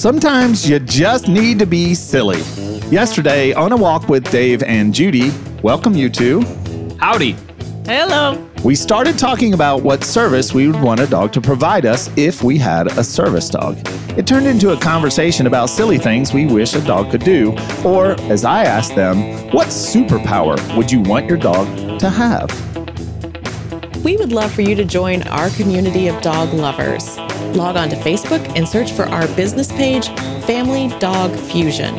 Sometimes you just need to be silly. Yesterday, on a walk with Dave and Judy, welcome you two, Howdy. Hello. we started talking about what service we would want a dog to provide us if we had a service dog. It turned into a conversation about silly things we wish a dog could do, or as I asked them, what superpower would you want your dog to have? We would love for you to join our community of dog lovers. Log on to Facebook and search for our business page, Family Dog Fusion.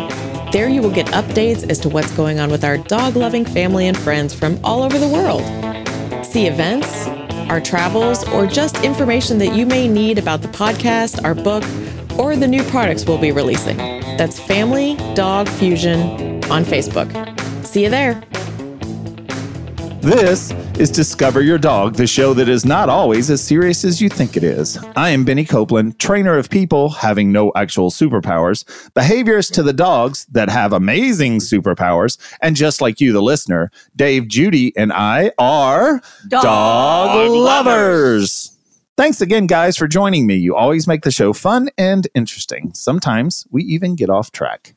There you will get updates as to what's going on with our dog loving family and friends from all over the world. See events, our travels, or just information that you may need about the podcast, our book, or the new products we'll be releasing. That's Family Dog Fusion on Facebook. See you there. This is Discover Your Dog, the show that is not always as serious as you think it is. I am Benny Copeland, trainer of people having no actual superpowers, behaviorist to the dogs that have amazing superpowers, and just like you, the listener, Dave, Judy, and I are dog, lovers. Thanks again, guys, for joining me. You always make the show fun and interesting. Sometimes we even get off track.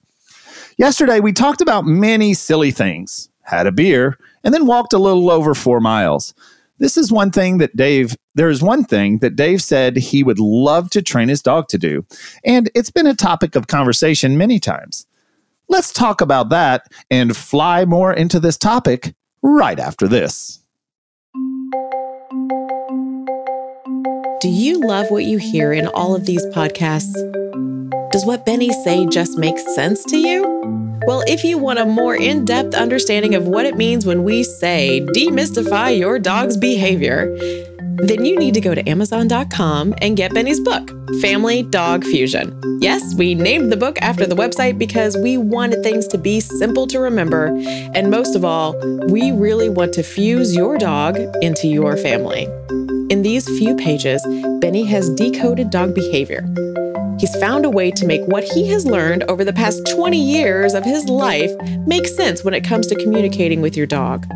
Yesterday, we talked about many silly things, had a beer, and then walked a little over four miles. This is one thing that Dave, there is one thing that Dave said he would love to train his dog to do. And it's been a topic of conversation many times. Let's talk about that and fly more into this topic right after this. Do you love what you hear in all of these podcasts? Does what Benny say just make sense to you? Well, if you want a more in depth understanding of what it means when we say demystify your dog's behavior, then you need to go to Amazon.com and get Benny's book, Family Dog Fusion. Yes, we named the book after the website because we wanted things to be simple to remember. And most of all, we really want to fuse your dog into your family. In these few pages, Benny has decoded dog behavior. He's found a way to make what he has learned over the past 20 years of his life make sense when it comes to communicating with your dog.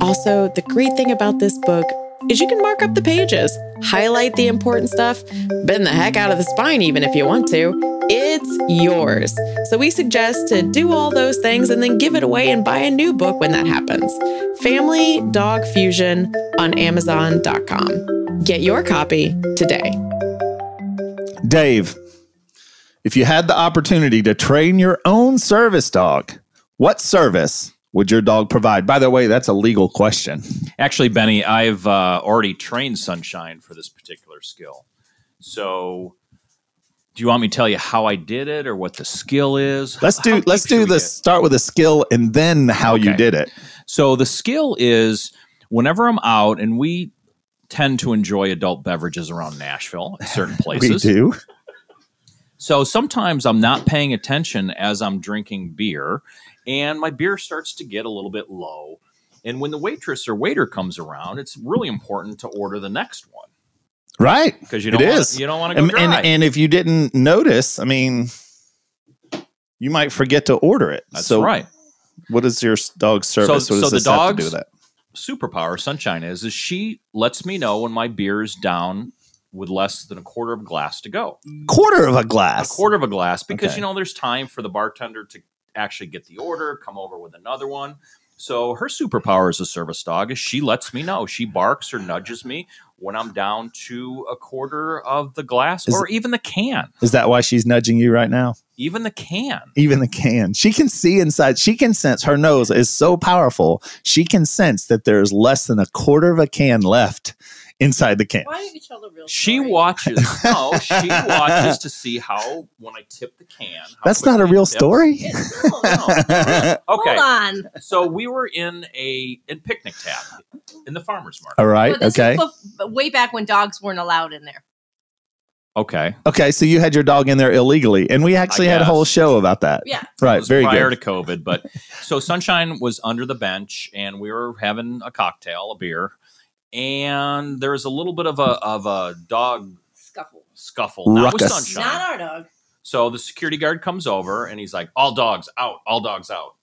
Also, the great thing about this book is you can mark up the pages, highlight the important stuff, bend the heck out of the spine even if you want to. It's yours. So we suggest to do all those things and then give it away and buy a new book when that happens. Family Dog Fusion on Amazon.com. Get your copy today. Dave, if you had the opportunity to train your own service dog, what service would your dog provide? By the way, that's a legal question. Actually, Benny, I've uh, already trained Sunshine for this particular skill. So, do you want me to tell you how I did it or what the skill is? Let's do deep let's do the start with a skill and then how you did it. So, the skill is whenever I'm out, and we tend to enjoy adult beverages around Nashville at certain places. We do. So sometimes I'm not paying attention as I'm drinking beer, and my beer starts to get a little bit low. And when the waitress or waiter comes around, it's really important to order the next one Right. because you don't wanna, you don't want to go And, dry. and and if you didn't notice, I mean you might forget to order it. That's so right. what is your dog's service? So- what does so the this have to dogs- do with that? Superpower Sunshine is is she lets me know when my beer is down with less than a quarter of a glass to go. Quarter of a glass. A quarter of a glass because Okay. you know there's time for the bartender to actually get the order, come over with another one. So her superpower as a service dog is she lets me know. She barks or nudges me when I'm down to a quarter of the glass Is- or even the can. Is that why she's nudging you right now? Even the can. Even the can. She can see inside. She can sense her nose is so powerful. She can sense that there's less than a quarter of a can left inside the can. Why don't you tell the real She story? watches. No, she watches to see how when I tip the can. That's not a real it tips. story. No, no. Okay, Hold on. so we were in a in picnic tab in the farmers market. All right. Well, this okay. was bef- way back when dogs weren't allowed in there. Okay. Okay, so you had your dog in there illegally, and we actually had a whole show about that. Yeah. Right, It was very prior good. to COVID, but so Sunshine was under the bench, and we were having a cocktail, a beer, and there was a little bit of a of a dog Scuffle. scuffle, not with Sunshine. Not our dog. So the security guard comes over and he's like, "All dogs out! All dogs out!"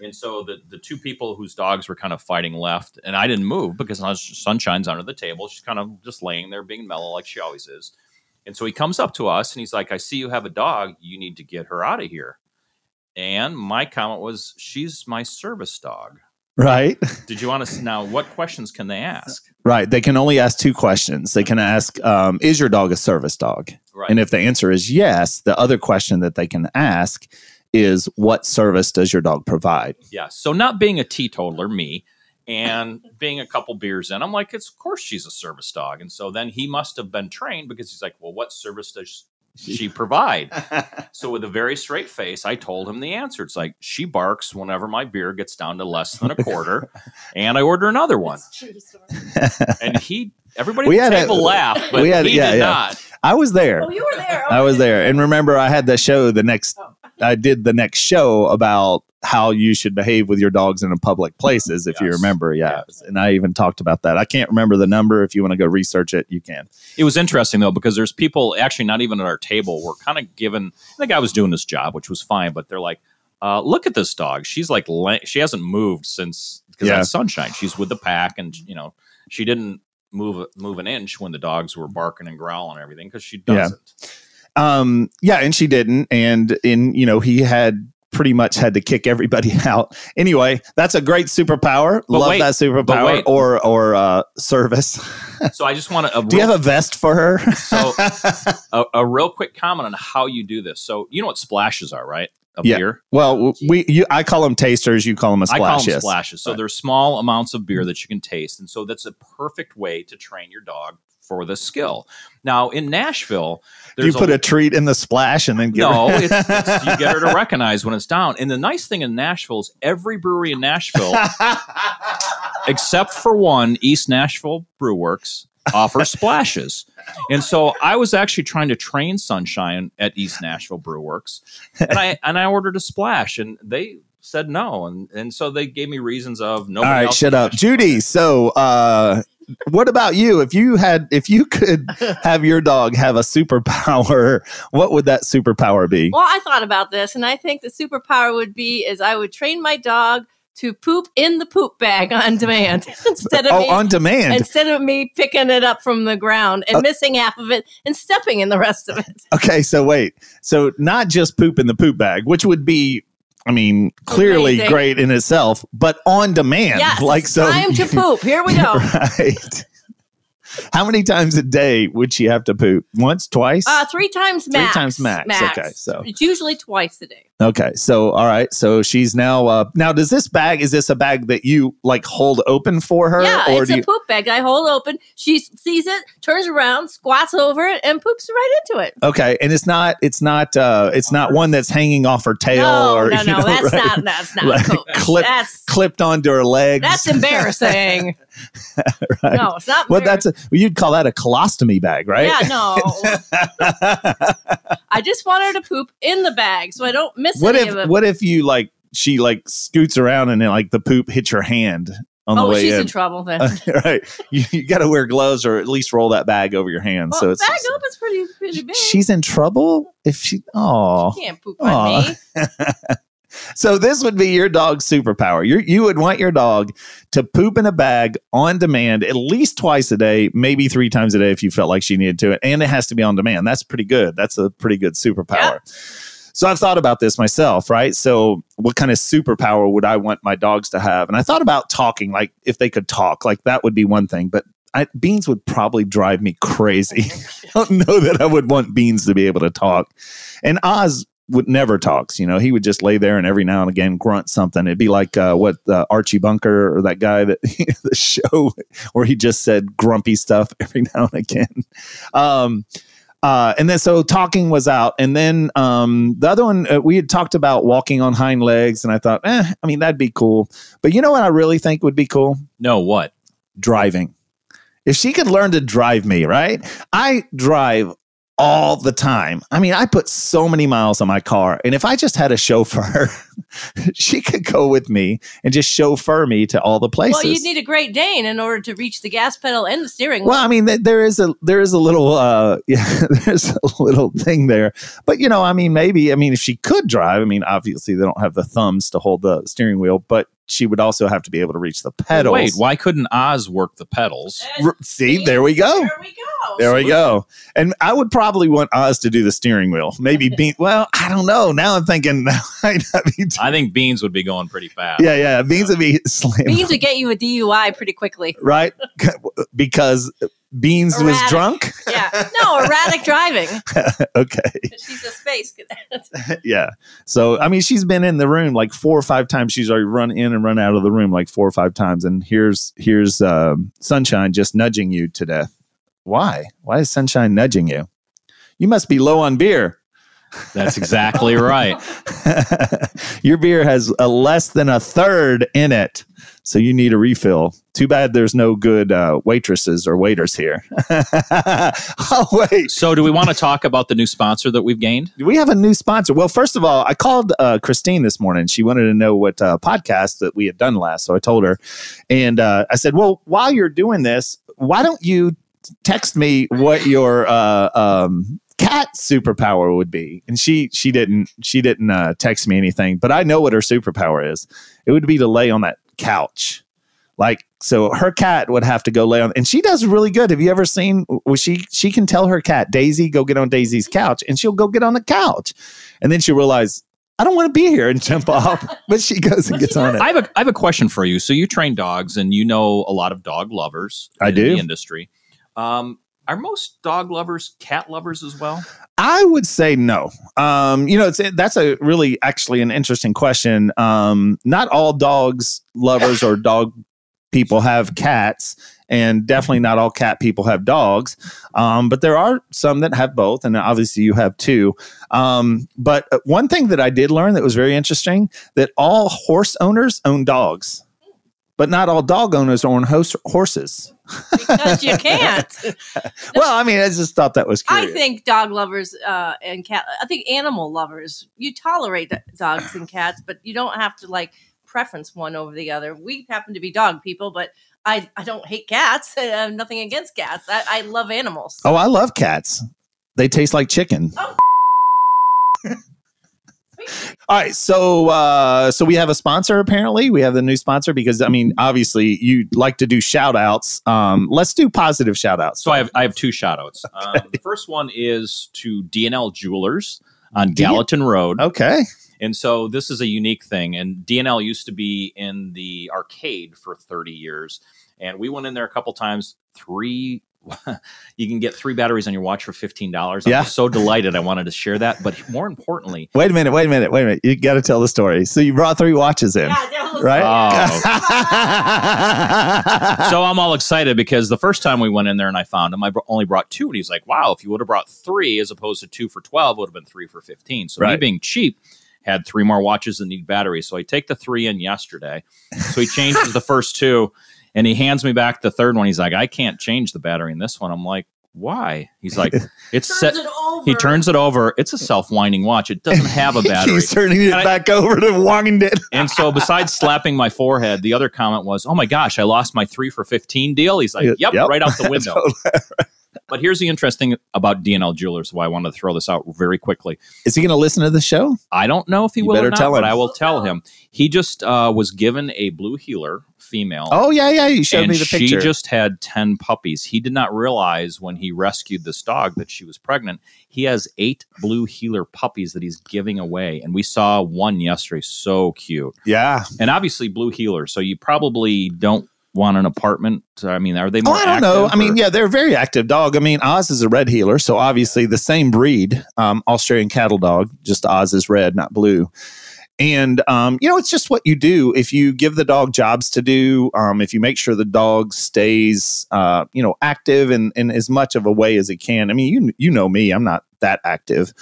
And so the the two people whose dogs were kind of fighting left, and I didn't move because Sunshine's under the table. She's kind of just laying there, being mellow like she always is. And so he comes up to us and he's like, "I see you have a dog. You need to get her out of here." And my comment was, "She's my service dog." Right, Did you want to now? What questions can they ask? right. They can only ask two questions. They can ask, um, "Is your dog a service dog?" Right. And if the answer is yes, the other question that they can ask is, "What service does your dog provide?" Yeah. So not being a teetotaler, me, and being a couple beers in, I'm like, it's of course she's a service dog. And so then he must have been trained because he's like, well, what service does she provide? so with a very straight face, I told him the answer. It's like she barks whenever my beer gets down to less than a quarter, and I order another one. It's a true story. And he, everybody We at the had a- table laughed, but we had- he yeah, did yeah. not. I was there. Oh, you were there. I was there, and remember, I had the show the next. Oh. I did the next show about how you should behave with your dogs in a public places, if you remember. Yeah, Yes. and I even talked about that. I can't remember the number. If you want to go research it, you can. It was interesting though because there's people actually not even at our table were kind of given. The guy was doing his job, which was fine, but they're like, uh, "Look at this dog. She's like she hasn't moved since because Yeah. that's sunshine. She's with the pack, and you know she didn't move move an inch when the dogs were barking and growling and everything because she Yeah. doesn't. Um, yeah, and she didn't, and in you know he had pretty much had to kick everybody out. Anyway, that's a great superpower. But Love wait, that superpower or or uh, service. So I just want to. Do you have a vest for her? so a, a real quick comment on how you do this? So you know what splashes are, right? Of Yeah. beer. well, we you I call them tasters. You call them a I splash. call them yes. splashes. So Right. they're small amounts of beer that you can taste, and so that's a perfect way to train your dog for the skill. Now in Nashville, Do you put a, treat in the splash and then get no, her- it's, it's, you get her to recognize when it's down. And the nice thing in Nashville is every brewery in Nashville, except for one, East Nashville Brew Works, offers splashes. And so I was actually trying to train Sunshine at East Nashville Brew Works, and I and I ordered a splash, and they said no, and and so they gave me reasons of no. All right, shut up, Judy. So, uh, what about you? If you had, if you could have your dog have a superpower, what would that superpower be? Well, I thought about this, and I think the superpower would be is I would train my dog to poop in the poop bag on demand instead of Oh, me, on demand. instead of me picking it up from the ground and Uh, missing half of it and stepping in the rest of it. Okay, so wait, so not just poop in the poop bag, which would be. I mean, clearly Amazing. great in itself, but on demand. Yes, like so. time to poop. Here we go. right. How many times a day would she have to poop? Once, twice? Uh, three times Three max. times max. Okay, so- it's usually twice a day. Okay, so all right, so she's now uh now does this bag is this a bag that you like hold open for her yeah, or it's do a you poop bag. I hold open. She sees it, turns around, squats over it, and poops right into it. Okay, and it's not it's not uh it's not one that's hanging off her tail no, or no, you no, that's right? not. That's not. Poop. Clip- that's clipped onto her legs. that's embarrassing. Right. No, it's not. Well, that's a well, you'd call that a colostomy bag, right? Yeah, no. I just want her to poop in the bag so I don't miss what if what if you like she like scoots around and then like the poop hits your hand on the oh, way she's in, in? trouble then. right. You, you got to wear gloves or at least roll that bag over your hand. well, so it's bag opens pretty pretty big. she's in trouble if she oh can't poop Aw. on me. so this would be your dog's superpower you you would want your dog to poop in a bag on demand at least twice a day maybe three times a day if you felt like she needed to and it has to be on demand that's pretty good that's a pretty good superpower so i've thought about this myself right so what kind of superpower would i want my dogs to have and i thought about talking like if they could talk like that would be one thing but I, beans would probably drive me crazy. I don't know that I would want Beans to be able to talk. And Oz would never talks. You know, he would just lay there and every now and again grunt something. It'd be like uh, what uh, Archie Bunker or that guy that the show where he just said grumpy stuff every now and again. Um, uh, and then so talking was out, and then um, the other one uh, we had talked about walking on hind legs, and I thought, eh, I mean that'd be cool. But you know what I really think would be cool? No, what? driving. If she could learn to drive me, right? I drive all the time. I mean, I put so many miles on my car, and if I just had a chauffeur, she could go with me and just chauffeur me to all the places. Well, you'd need a Great Dane in order to reach the gas pedal and the steering wheel. Well, I mean, th- there is a there is a little uh, yeah, there's a little thing there, but you know, I mean, maybe I mean, if she could drive, I mean, obviously they don't have the thumbs to hold the steering wheel, but she would also have to be able to reach the pedals. Wait, why couldn't Oz work the pedals? R- See, there we go. There we go. There we go. And I would probably want Oz to do the steering wheel. Maybe Bean. Well, I don't know. Now I'm thinking. Might not be too- I think Beans would be going pretty fast. yeah, yeah. Beans would be slamming, Beans would get you a DUI pretty quickly. right? because Beans was drunk. Yeah. No, erratic driving. okay. She's a space cadet. yeah. So I mean, she's been in the room like four or five times. She's already run in and run out of the room like four or five times. And here's here's um, Sunshine just nudging you to death. Why? Why is Sunshine nudging you? You must be low on beer. That's exactly right. Your beer has a less than a third in it, so you need a refill. Too bad there's no good uh, waitresses or waiters here. oh wait, So, do we want to talk about the new sponsor that we've gained? we have a new sponsor. Well, first of all, I called uh, Christine this morning. She wanted to know what uh, podcast that we had done last, so I told her, and uh, I said, "Well, while you're doing this, why don't you text me what your uh, um, cat superpower would be?" And she she didn't she didn't uh, text me anything, but I know what her superpower is. It would be to lay on that couch. Like so, her cat would have to go lay on, and she does really good. Have you ever seen? Well, she she can tell her cat Daisy go get on Daisy's couch, and she'll go get on the couch, and then she'll realize I don't want to be here and jump off, but she goes and gets on it. I have a I have a question for you. So, you train dogs, and you know a lot of dog lovers. I in do. the industry. Um, are most dog lovers cat lovers as well? I would say no. Um, you know, that's a really actually an interesting question. Um, not all dogs lovers or dog people have cats, and definitely not all cat people have dogs. Um, but there are some that have both, and obviously you have two. Um, but one thing that I did learn that was very interesting that all horse owners own dogs, but not all dog owners own hos- horses. Because you can't. Well, I mean, I just thought that was curious. I think dog lovers uh, and cat. I think animal lovers. You tolerate dogs and cats, but you don't have to like preference one over the other. We happen to be dog people, but I I don't hate cats. I have nothing against cats. I, I love animals. Oh, I love cats. They taste like chicken. Oh. All right, so uh, so we have a sponsor. Apparently, we have the new sponsor because I mean, obviously, you like to do shout outs. Um, let's do positive shout outs. So, I have I have two shout outs. Um, the first one is to DNL Jewelers on Gallatin Road. Okay, And so this is a unique thing. And DNL used to be in the arcade for 30 years. And we went in there a couple times, three. You can get three batteries on your watch for fifteen dollars. I'm Yeah. so delighted. I wanted to share that, but more importantly, wait a minute, wait a minute, wait a minute. You got to tell the story. So you brought three watches in, right? Oh. so I'm all excited because the first time we went in there and I found him, I only brought two, and he's like, "Wow, if you would have brought three as opposed to two for twelve, would have been three for 15. So me being cheap, had three more watches that need batteries. So I take the three in yesterday. So he changes the first two, and he hands me back the third one. He's like, "I can't change the battery in this one." I'm like, "Why?" He's like, "It's set." It over. He turns it over. It's a self-winding watch. It doesn't have a battery. He's turning it And I- back over to Walking it. And so, besides slapping my forehead, the other comment was, "Oh my gosh, I lost my three for fifteen deal." He's like, "Yep, yep. right out the window." but here's the interesting about DNL Jewelers. Why I wanted to throw this out very quickly. Is he going to listen to the show? I don't know if he You will or better not, tell but him. I will tell him. He just uh, was given a blue heeler female. Oh yeah, yeah. You showed me the she picture. just had 10 puppies. He did not realize when he rescued this dog that she was pregnant. He has eight blue heeler puppies that he's giving away. And we saw one yesterday. So cute yeah. and obviously blue heeler. So you probably don't want an apartment. I mean, are they Oh. I don't know. I mean, yeah, they're a very active dog. I mean, Oz is a red heeler, so obviously the same breed, um, Australian cattle dog. Just Oz is red, not blue. And um, you know, it's just what you do. If you give the dog jobs to do, um, if you make sure the dog stays, uh, you know, active in, in as much of a way as it can. I mean, you you know me, I'm not that active.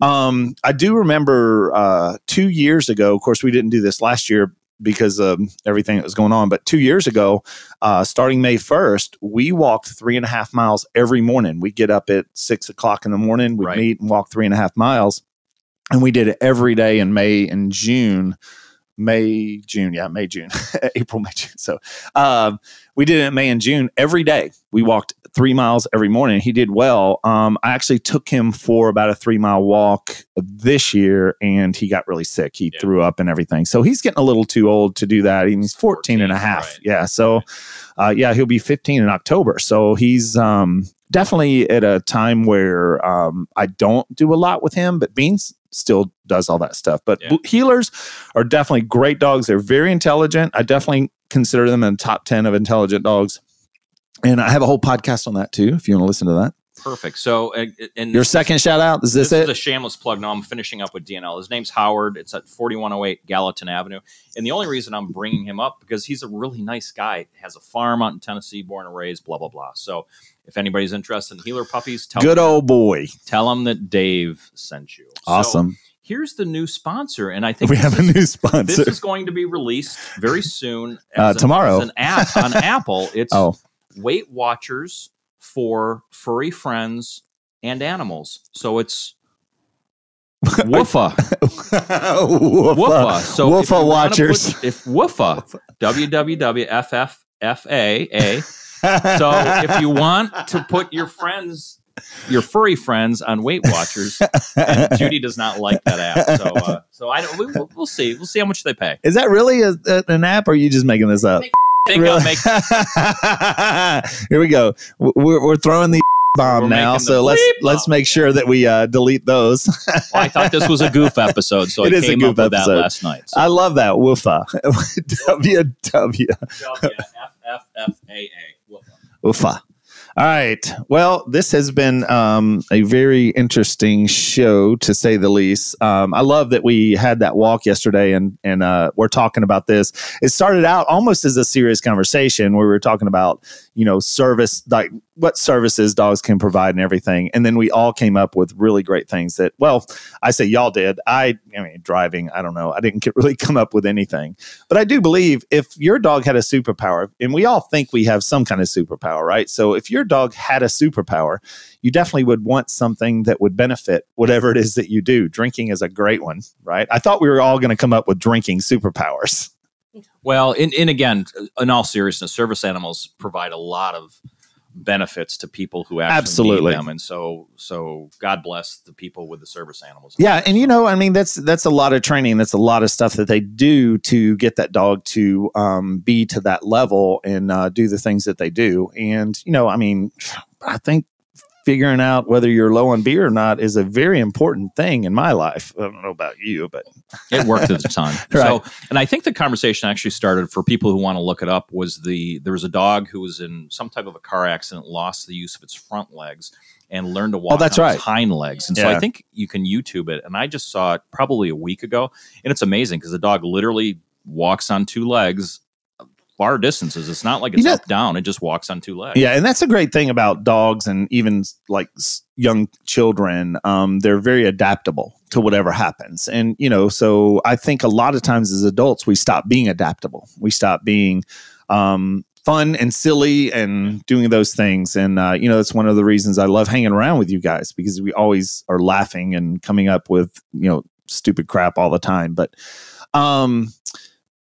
Um, I do remember uh, two years ago. Of course, we didn't do this last year. because of everything that was going on. But two years ago, uh, starting May 1st, we walked three and a half miles every morning. We get up at six o'clock in the morning, we Right. meet and walk three and a half miles. And we did it every day in May and June. May, June, yeah, May, June, April, May, June. So um, we did it in May and June every day. We walked three miles every morning. He did well. Um, I actually took him for about a three mile walk this year and he got really sick. He Yeah. threw up and everything. So he's getting a little too old to do that. He's 14 and a half. right. Yeah. So, uh, yeah, he'll be 15 in October. So he's um, definitely at a time where um, I don't do a lot with him, but Beans still does all that stuff. But Yeah. heelers are definitely great dogs. They're very intelligent. I definitely consider them in the top 10 of intelligent dogs. And I have a whole podcast on that too, if you want to listen to that. Perfect. So, uh, and Your second shout out, is this, this it? is a shameless plug. No, I'm finishing up with DNL. His name's Howard. It's at 4108 Gallatin Avenue. And the only reason I'm bringing him up because he's a really nice guy. Has a farm out in Tennessee, born and raised. Blah blah blah. So, if anybody's interested in heeler puppies, tell Good them, old boy. tell them that Dave sent you. So, Awesome. here's the new sponsor, and I think we have a new sponsor. This is going to be released very soon. Uh, an- tomorrow. an app on Apple. It's oh, Weight Watchers for furry friends and animals. So it's Woofa. Woofa. Woofa. So if Woofa wanna watchers. Put, if Woofa, WWWFFFAA. So if you want to put your friends, your furry friends on Weight Watchers, and Judy does not like that app. So, uh, so I don't. We, we'll, we'll see. We'll see how much they pay. Is that really a, a- an app or are you just making this up? Think Really? I'll make. Here we go. We're, we're throwing the bomb We're now, so let's bleep let's make sure that we uh, delete those. Well, I thought this was a goof episode, so It I is a goof episode. that last night. So. I love that woofa. W W FFFAA. woofa. All right. Well, this has been um, a very interesting show, to say the least. Um, I love that we had that walk yesterday, and and uh, we're talking about this. It started out almost as a serious conversation where we were talking about you know service, like what services dogs can provide and everything, and then we all came up with really great things that. Well, I say y'all did. I, I mean, driving. I don't know. I didn't get, really come up with anything, but I do believe if your dog had a superpower, and we all think we have some kind of superpower, right? So if your dog had a superpower, you definitely would want something that would benefit whatever it is that you do. Drinking is a great one, right? I thought we were all going to come up with drinking superpowers. Well, and, and again, in all seriousness, service animals provide a lot of benefits to people who actually Absolutely. need them, and so so God bless the people with the service animals. Yeah, and you know, I mean, that's that's a lot of training. That's a lot of stuff that they do to get that dog to um, be to that level and uh, do the things that they do. And you know, I mean, I think figuring out whether you're low on beer or not is a very important thing in my life. I don't know about you, but it worked at the time. Right. So, and I think the conversation actually started for people who want to look it up. Was the there was a dog who was in some type of a car accident, lost the use of its front legs, and learned to oh, walk Oh, that's on right. its hind legs. And so I think you can YouTube it. And I just saw it probably a week ago, and it's amazing because the dog literally walks on two legs. Far distances. It's not like it's You know- up down. It just walks on two legs. Yeah, and that's a great thing about dogs and even like young children. Um, they're very adaptable to whatever happens, and you know, so I think a lot of times as adults we stop being adaptable. We stop being um, fun and silly and doing those things, and uh, you know, that's one of the reasons I love hanging around with you guys because we always are laughing and coming up with you know stupid crap all the time. But um,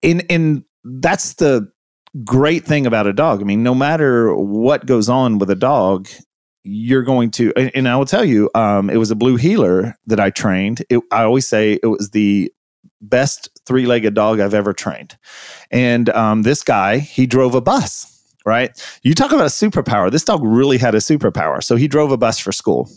in in that's the great thing about a dog. I mean, no matter what goes on with a dog, you're going to, and, I will tell you, um, it was a blue heeler that I trained. It, I always say it was the best three legged dog I've ever trained. And um, this guy, he drove a bus. Right. You talk about a superpower. This dog really had a superpower. So he drove a bus for school.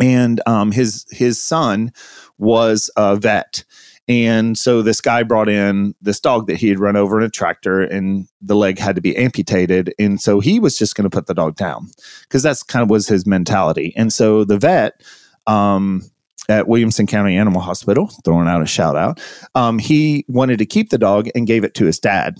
And um, his his son was a vet. And so this guy brought in this dog that he had run over in a tractor and the leg had to be amputated. And so he was just going to put the dog down because that's kind of was his mentality. And so the vet, um, at Williamson County Animal Hospital, throwing out a shout out, um, he wanted to keep the dog and gave it to his dad.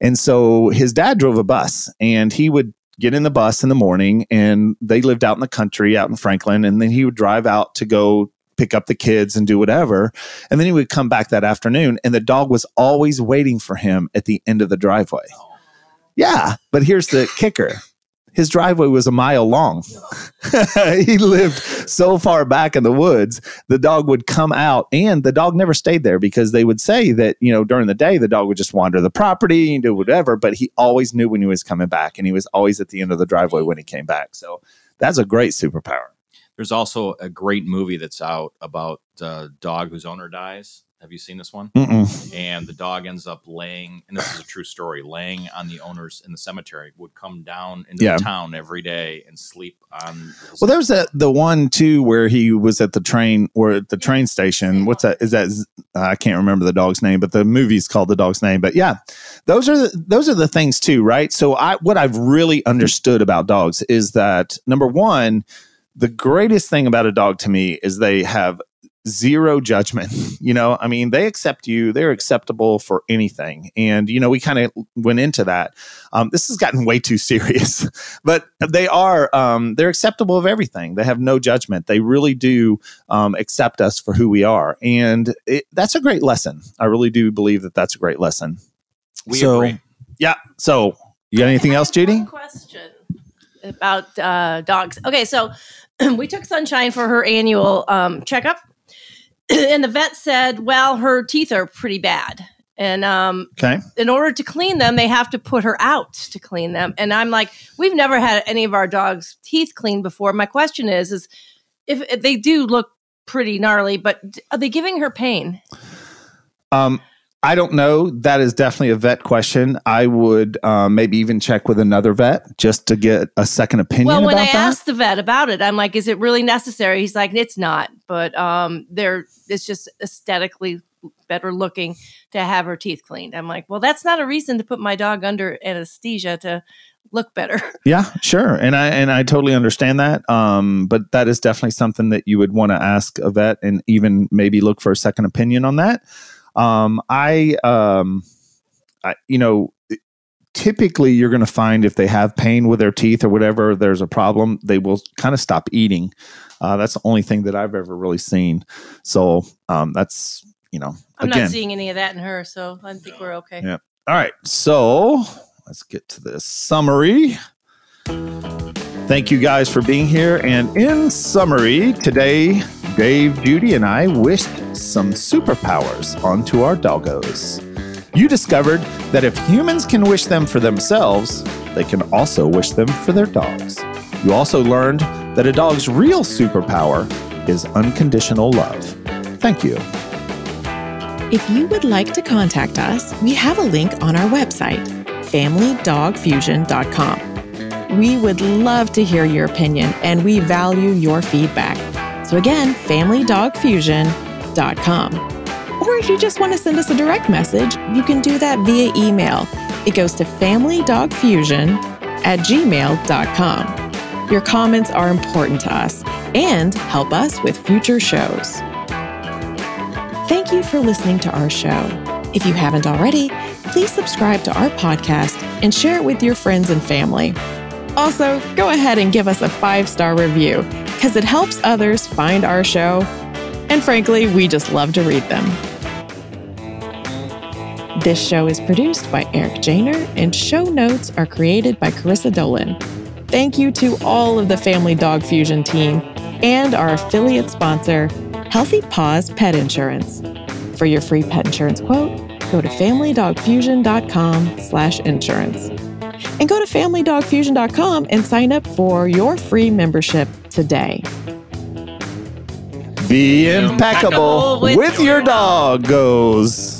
And so his dad drove a bus and he would get in the bus in the morning and they lived out in the country out in Franklin. And then he would drive out to go pick up the kids and do whatever. And then he would come back that afternoon, and the dog was always waiting for him at the end of the driveway. Yeah, but here's the kicker his driveway was a mile long. he lived so far back in the woods. The dog would come out, and the dog never stayed there because they would say that, you know, during the day, the dog would just wander the property and do whatever, but he always knew when he was coming back, and he was always at the end of the driveway when he came back. So that's a great superpower. There's also a great movie that's out about a dog whose owner dies. Have you seen this one? Mm-mm. And the dog ends up laying, and this is a true story, laying on the owners in the cemetery, would come down into Yeah. the town every day and sleep on. Well, there's that the one too where he was at the train or at the train station. What's that? Is that uh, I can't remember the dog's name, but the movie's called the dog's name. But yeah, those are the, those are the things too, right? So I what I've really understood about dogs is that number one, the greatest thing about a dog to me is they have zero judgment. You know, I mean, they accept you. They're acceptable for anything. And you know, we kind of went into that. Um, this has gotten way too serious but they are um, they're acceptable of everything they have no judgment they really do um, accept us for who we are and it, that's a great lesson i really do believe that that's a great lesson we so- agree. yeah so you got anything I else have judy one question about uh, dogs. Okay, so we took Sunshine for her annual um, checkup, and the vet said, "Well, her teeth are pretty bad." And um, okay in order to clean them, they have to put her out to clean them. And I'm like, we've never had any of our dogs' teeth cleaned before. My question is, is if, if they do look pretty gnarly, but are they giving her pain? um, i don't know that is definitely a vet question i would um, maybe even check with another vet just to get a second opinion well, when I that asked the vet about it, I'm like, is it really necessary? He's like, it's not, but um, they're it's just aesthetically better looking to have her teeth cleaned. I'm like, well, that's not a reason to put my dog under anesthesia to look better. Yeah, sure. And I and I totally understand that. Um, but that is definitely something that you would want to ask a vet and even maybe look for a second opinion on that. Um, I um I you know typically you're going to find if they have pain with their teeth or whatever there's a problem they will kind of stop eating uh, that's the only thing that i've ever really seen so um, that's you know I'm again not seeing any of that in her, so I think we're okay. Yeah. All right. So let's get to this summary. Thank you guys for being here. And in summary, today, Dave, Judy, and I wished some superpowers onto our doggos. You discovered that if humans can wish them for themselves, they can also wish them for their dogs. You also learned that a dog's real superpower is unconditional love. Thank you. If you would like to contact us, we have a link on our website, familydogfusion.com. We would love to hear your opinion and we value your feedback. So again, familydogfusion.com. Or if you just want to send us a direct message, you can do that via email. It goes to familydogfusion at gmail.com. Your comments are important to us and help us with future shows. Thank you for listening to our show. If you haven't already, please subscribe to our podcast and share it with your friends and family. Also, go ahead and give us a five star review because it helps others find our show. And frankly, we just love to read them. This show is produced by Eric Janer, and show notes are created by Carissa Dolan. Thank you to all of the Family Dog Fusion team and our affiliate sponsor, Healthy Paws Pet Insurance. For your free pet insurance quote, go to familydogfusion.com slash insurance. And go to familydogfusion.com and sign up for your free membership today. Be impeccable Impeccable with with your your